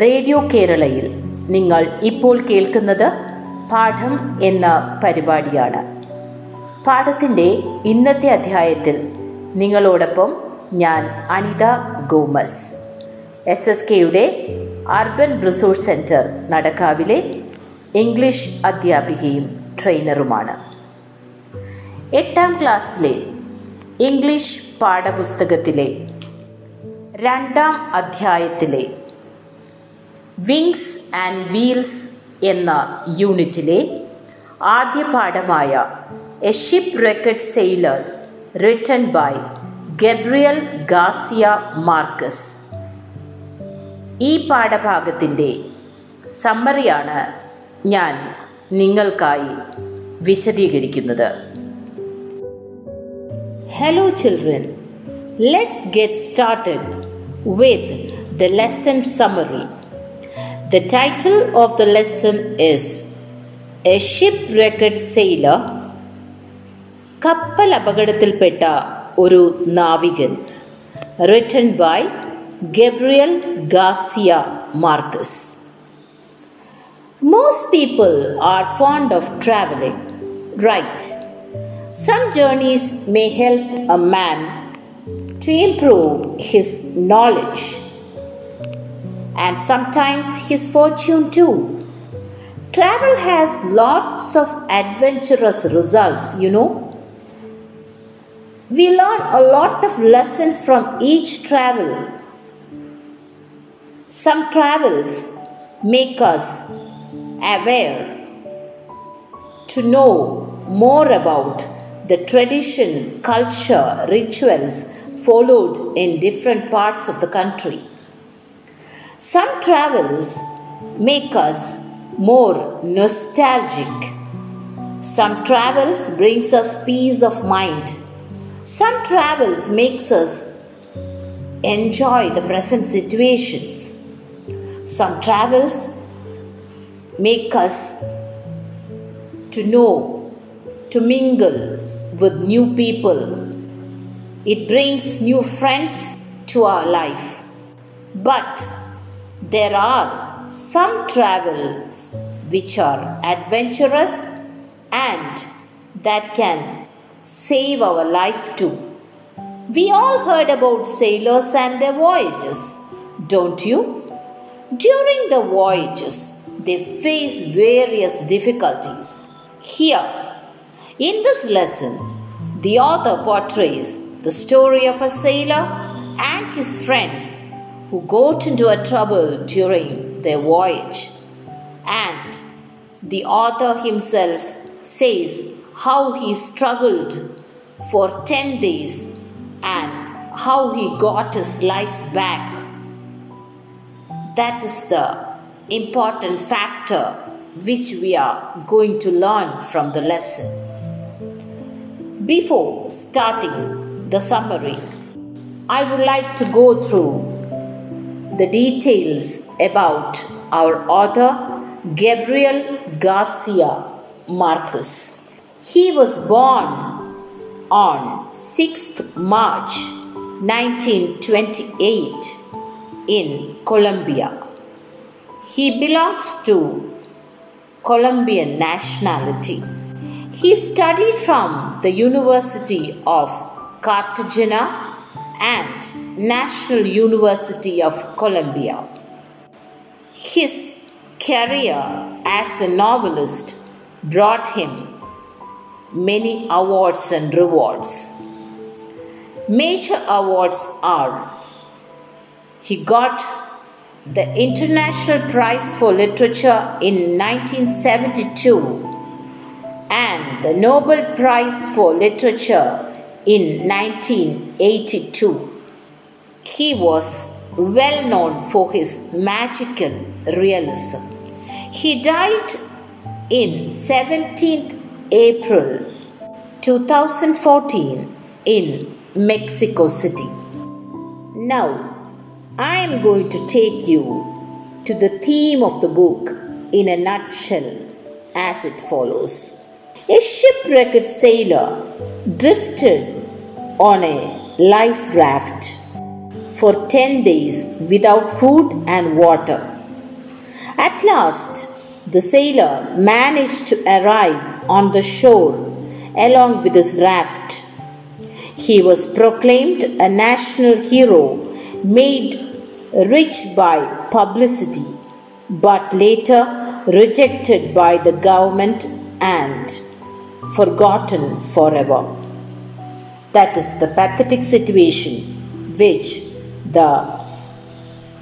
Radio കേരളയിൽ നിങ്ങൾ ഇപ്പോൾ കേൾക്കുന്നത് പാഠം എന്ന പരിപാടിയാണ്. പാഠത്തിന്റെ ഇന്നത്തെ അധ്യായത്തിൽ നിങ്ങളോടൊപ്പം ഞാൻ അനിത ഗോമസ്. എസ് എസ് കെയുടെ അർബൻ റിസോഴ്സ് സെന്റർ നടക്കാവിലെ ഇംഗ്ലീഷ് അധ്യാപികയും ട്രെയിനറുമാണ്. എട്ടാം ക്ലാസ്സിലെ ഇംഗ്ലീഷ് പാഠപുസ്തകത്തിലെ രണ്ടാം അധ്യായത്തിലെ വിങ്സ് ആൻഡ് വീൽസ് എന്ന യൂണിറ്റിലെ ആദ്യ പാഠമായ a shipwrecked sailor written by Gabriel Garcia Marquez ഈ പാഠഭാഗത്തിന്റെ സമ്മറിയാണ് ഞാൻ നിങ്ങൾക്കായി വിശദീകരിക്കുന്നത്. Hello children let's get started with the lesson summary. The title of the lesson is A Shipwrecked Sailor. കപ്പൽ അപകടത്തിൽപ്പെട്ട ഒരു നാവികൻ written by Gabriel Garcia Marcus most people are fond of travelling right Some journeys may help a man to improve his knowledge and sometimes his fortune too. Travel has lots of adventurous results, you know. We learn a lot of lessons from each travel. Some travels make us aware to know more about the tradition, culture, rituals followed in different parts of the country. Some travels make us more nostalgic. Some travels brings us peace of mind. Some travels makes us enjoy the present situations. Some travels make us to know, to mingle with new people. It brings new friends to our life. But there are some travels which are adventurous and that can save our life too. We all heard about sailors and their voyages, don't you? During the voyages, they face various difficulties. Here, in this lesson, the author portrays the story of a sailor and his friends who got into a trouble during their voyage. And the author himself says how he struggled for 10 days and how he got his life back. That is the important factor which we are going to learn from the lesson. Before starting the summary, I would like to go through the details about our author Gabriel Garcia Marquez. He was born on 6th March 1928 in Colombia. He belongs to Colombian nationality. He studied from the University of Cartagena and National University of Colombia. His career as a novelist brought him many awards and rewards. Major awards are he got the International Prize for Literature in 1972 and the Nobel Prize for Literature in 1982. He was well known for his magical realism. He died in 17th April 2014 in Mexico City. Now, I am going to take you to the theme of the book in a nutshell as it follows. A shipwrecked sailor drifted on a life raft for 10 days without food and water. At last, the sailor managed to arrive on the shore along with his raft. He was proclaimed a national hero, made rich by publicity, but later rejected by the government and forgotten forever. That is the pathetic situation which the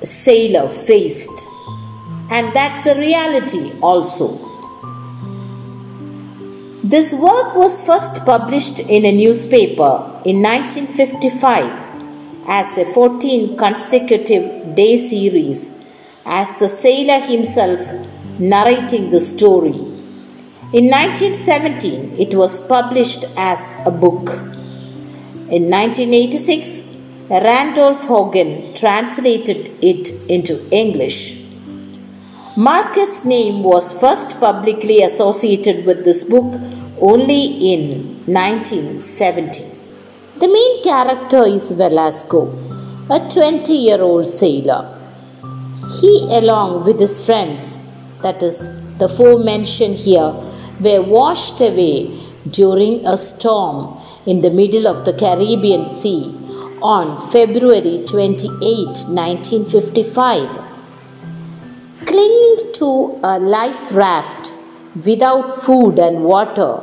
sailor faced, and that's the reality also. This work was first published in a newspaper in 1955 as a 14 consecutive day series, as the sailor himself narrating the story. In 1917, it was published as a book. In 1986, Randolph Hogan translated it into English. Marquez' name was first publicly associated with this book only in 1970. The main character is Velasco, a 20 year old sailor. He, along with his friends, that is, the four mentioned here, were washed away during a storm in the middle of the Caribbean Sea on February 28, 1955. Clinging to a life raft without food and water,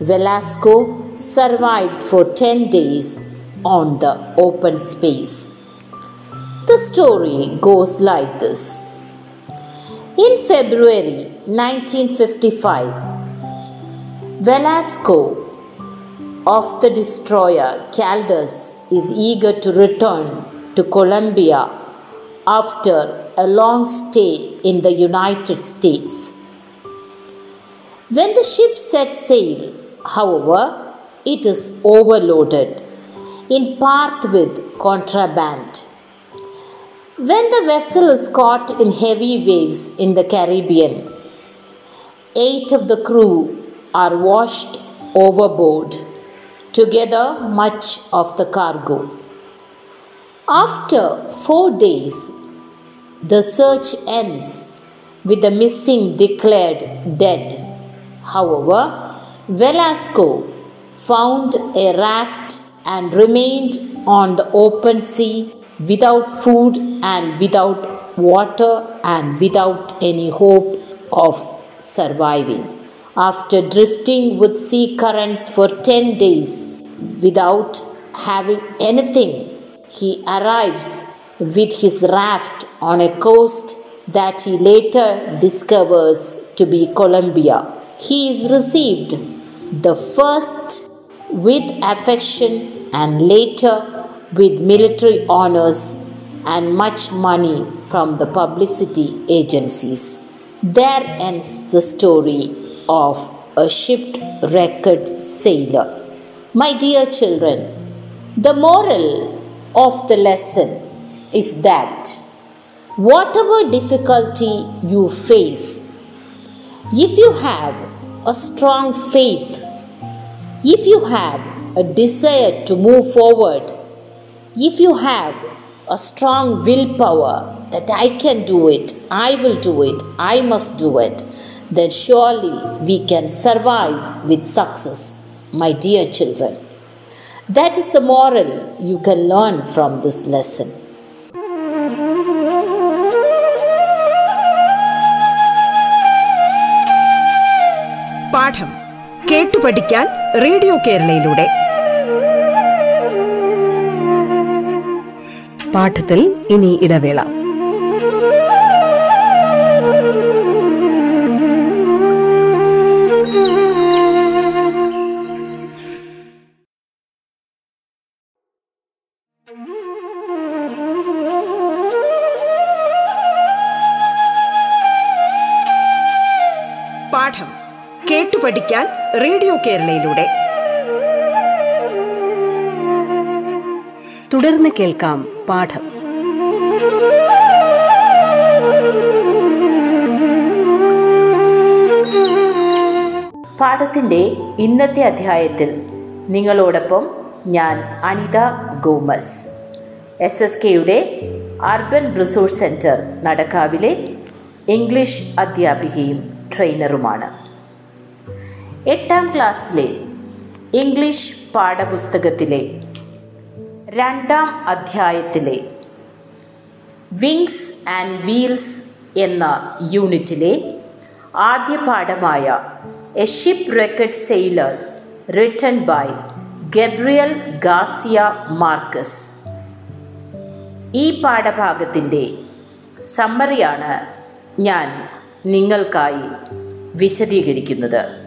Velasco survived for 10 days on the open space. The story goes like this. In February 1955, Velasco of the destroyer Caldas is eager to return to Colombia after a long stay in the United States. When the ship set sail, however, it is overloaded, in part with contraband. When the vessel is caught in heavy waves in the Caribbean, eight of the crew are washed overboard, together much of the cargo. After four days, the search ends with the missing declared dead. However, Velasco found a raft and remained on the open sea without food and without water and without any hope of surviving. After drifting with sea currents for 10 days without having anything, he arrives with his raft on a coast that he later discovers to be Colombia. He is received the first with affection and later with military honors and much money from the publicity agencies. There ends the story of a shipwrecked sailor. My dear children, the moral of the lesson is that whatever difficulty you face, if you have a strong faith, if you have a desire to move forward, if you have a strong willpower that I can do it, I will do it, I must do it, then surely we can survive with success, my dear children. That is the moral you can learn from this lesson. പാഠം കേട്ടു പഠിക്കാൻ radio കേരളയിലൂടെ പാഠത്തിൽ ഇനി ഇടവേള കേൾക്കാം പാഠം. പാഠത്തിന്റെ ഇന്നത്തെ അധ്യായത്തിൽ നിങ്ങളോടൊപ്പം ഞാൻ അനിത ഗോമസ്. എസ് എസ് കെയുടെ അർബൻ റിസോഴ്സ് സെന്റർ നടക്കാവിലെ ഇംഗ്ലീഷ് അധ്യാപികയും ട്രെയിനറുമാണ്. എട്ടാം ക്ലാസ്സിലെ ഇംഗ്ലീഷ് പാഠപുസ്തകത്തിലെ രണ്ടാം അധ്യായത്തിലെ വിങ്സ് ആൻഡ് വീൽസ് എന്ന യൂണിറ്റിലെ ആദ്യ പാഠമായ a shipwrecked sailor written by Gabriel Garcia Marquez. ഈ പാഠഭാഗത്തിന്റെ സമ്മറിയാണ് ഞാൻ നിങ്ങൾക്കായി വിശദീകരിക്കുന്നത്.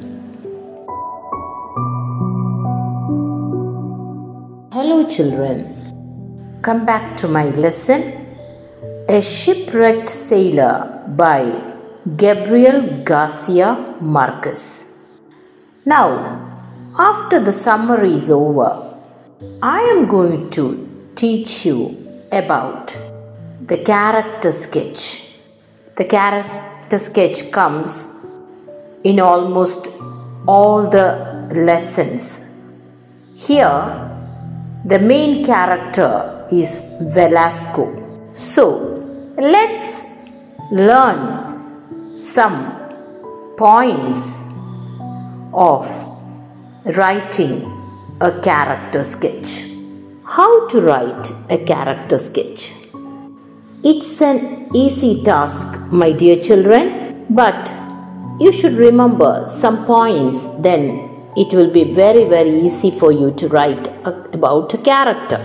children, come back to my lesson A Shipwrecked Sailor by Gabriel Garcia Marquez. Now, after the summer is over, I am going to teach you about the character sketch. The character sketch comes in almost all the lessons. Here, the main character is Velasco. So, let's learn some points of writing a character sketch. How to write a character sketch? It's an easy task, my dear children, but you should remember some points, then it will be very, very easy for you to write about a character.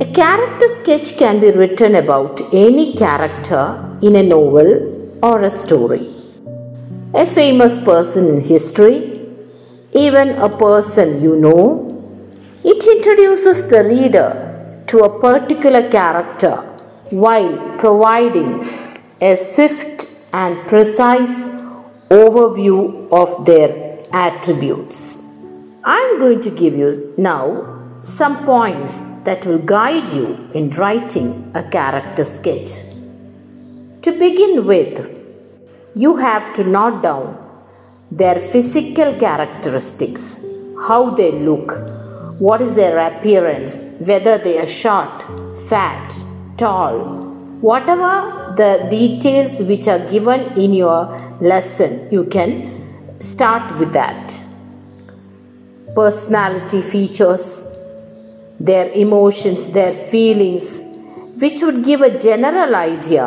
A character sketch can be written about any character in a novel or a story. A famous person in history, even a person you know, it introduces the reader to a particular character while providing a swift and precise overview of their attributes. I'm going to give you now some points that will guide you in writing a character sketch. To begin with, you have to note down their physical characteristics, how they look, what is their appearance, whether they are short, fat, tall, whatever the details which are given in your lesson, you can start with that. Personality features, their emotions, their feelings, which would give a general idea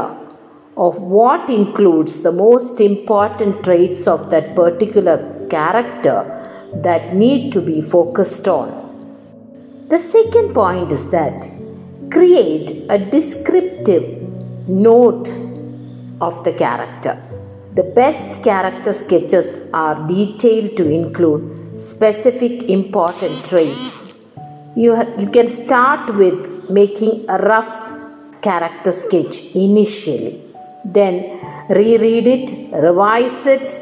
of what includes the most important traits of that particular character that need to be focused on. The second point is that create a descriptive note of the character. The best character sketches are detailed to include specific important traits. You, ha- you can start with making a rough character sketch initially, then reread it, revise it,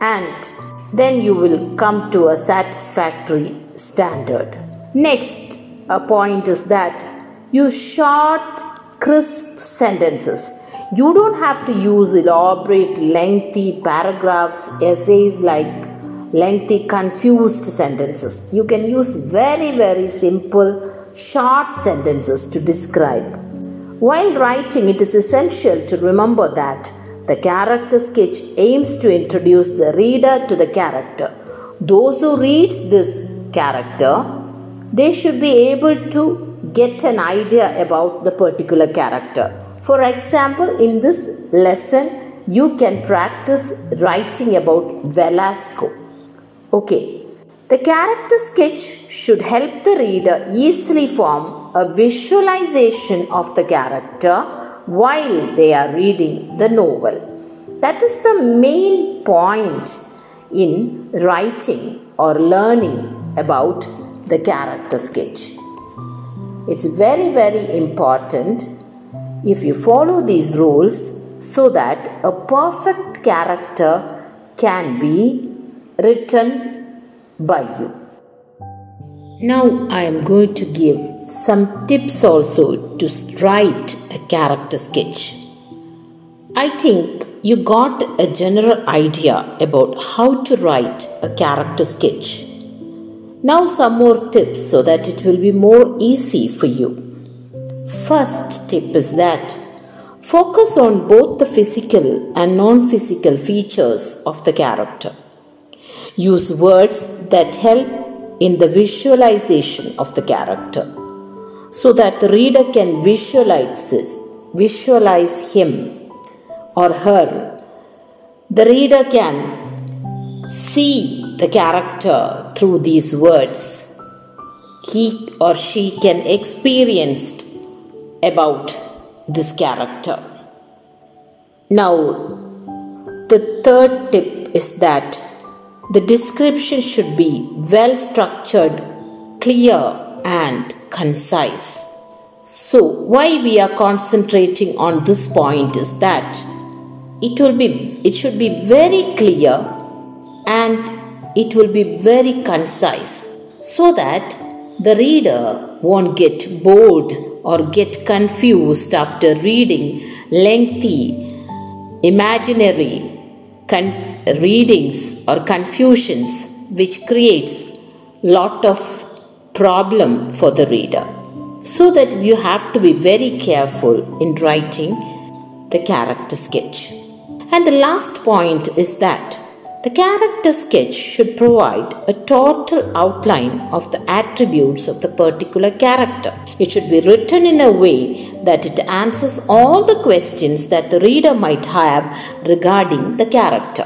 and then you will come to a satisfactory standard. Next, a point is that you short, crisp sentences. You don't have to use elaborate, lengthy paragraphs, essays like lengthy, confused sentences. You can use very, very simple, short sentences to describe. While writing, it is essential to remember that the character sketch aims to introduce the reader to the character. Those who reads this character, they should be able to get an idea about the particular character. For example, in this lesson, you can practice writing about Velasco. Okay, the character sketch should help the reader easily form a visualization of the character while they are reading the novel. That is the main point in writing or learning about the character sketch. It's very, very important if you follow these rules so that a perfect character can be written by you. Now I am going to give some tips also to write a character sketch. I think you got a general idea about how to write a character sketch. Now, some more tips so that it will be more easy for you. First tip is that focus on both the physical and non physical features of the character. Use words that help in the visualization of the character so that the reader can visualize, it, visualize him or her. The reader can see the character through these words. He or she can experience about this character. Now, the third tip is that the description should be well structured, clear, and concise. So, why we are concentrating on this point is that it will be it should be very clear and it will be very concise so that the reader won't get bored or get confused after reading lengthy imaginary con- readings or confusions which creates lot of problem for the reader. So that you have to be very careful in writing the character sketch. And the last point is that the character sketch should provide a total outline of the attributes of the particular character. It should be written in a way that it answers all the questions that the reader might have regarding the character.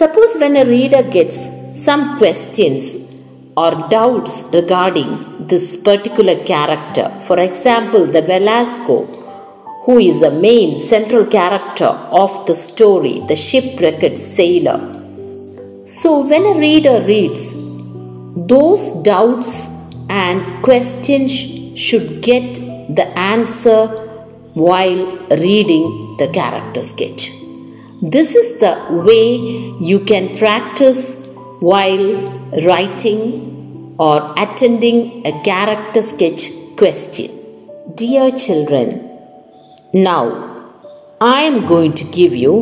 Suppose when a reader gets some questions or doubts regarding this particular character, for example, the Velasco who is the main central character of the story, the shipwrecked sailor. So, when a reader reads, those doubts and questions should get the answer while reading the character sketch. This is the way you can practice while writing or attending a character sketch question. Dear children, now, I am going to give you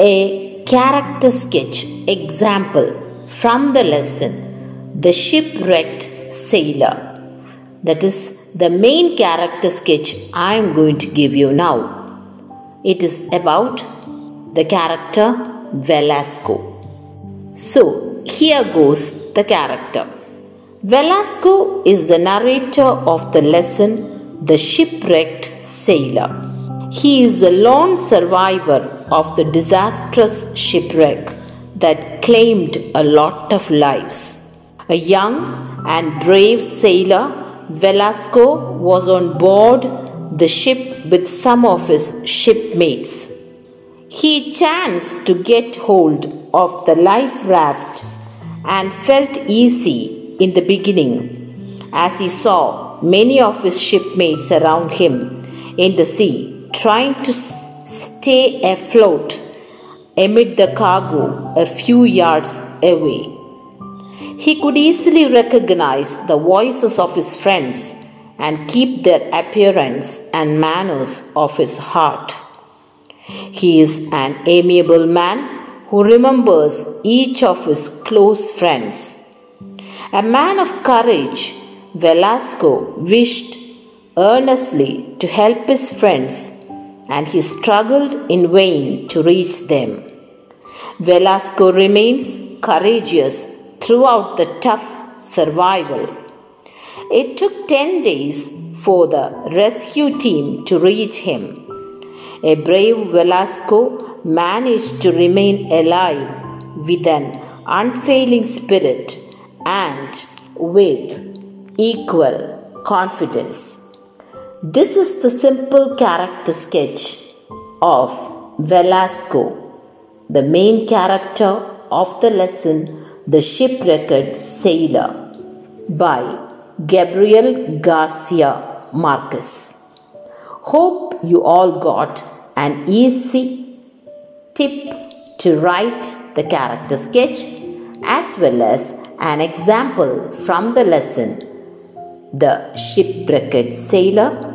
a character sketch example from the lesson The Shipwrecked Sailor. That is the main character sketch I am going to give you now. It is about the character Velasco. So, here goes the character. Velasco is the narrator of the lesson The Shipwrecked sailor. He is the lone survivor of the disastrous shipwreck that claimed a lot of lives. A young and brave sailor, Velasco was on board the ship with some of his shipmates. He chanced to get hold of the life raft and felt easy in the beginning as he saw many of his shipmates around him in the sea, trying to stay afloat amid the cargo a few yards away. He could easily recognize the voices of his friends and keep their appearance and manners of his heart. He is an amiable man who remembers each of his close friends. A man of courage, Velasco wished earnestly to help his friends, and he struggled in vain to reach them. Velasco remains courageous throughout the tough survival. It took 10 days for the rescue team to reach him. A brave Velasco managed to remain alive with an unfailing spirit and with equal confidence. This is the simple character sketch of Velasco, the main character of the lesson The Shipwrecked Sailor by Gabriel Garcia Marquez. Hope you all got an easy tip to write the character sketch as well as an example from the lesson The Shipwrecked Sailor,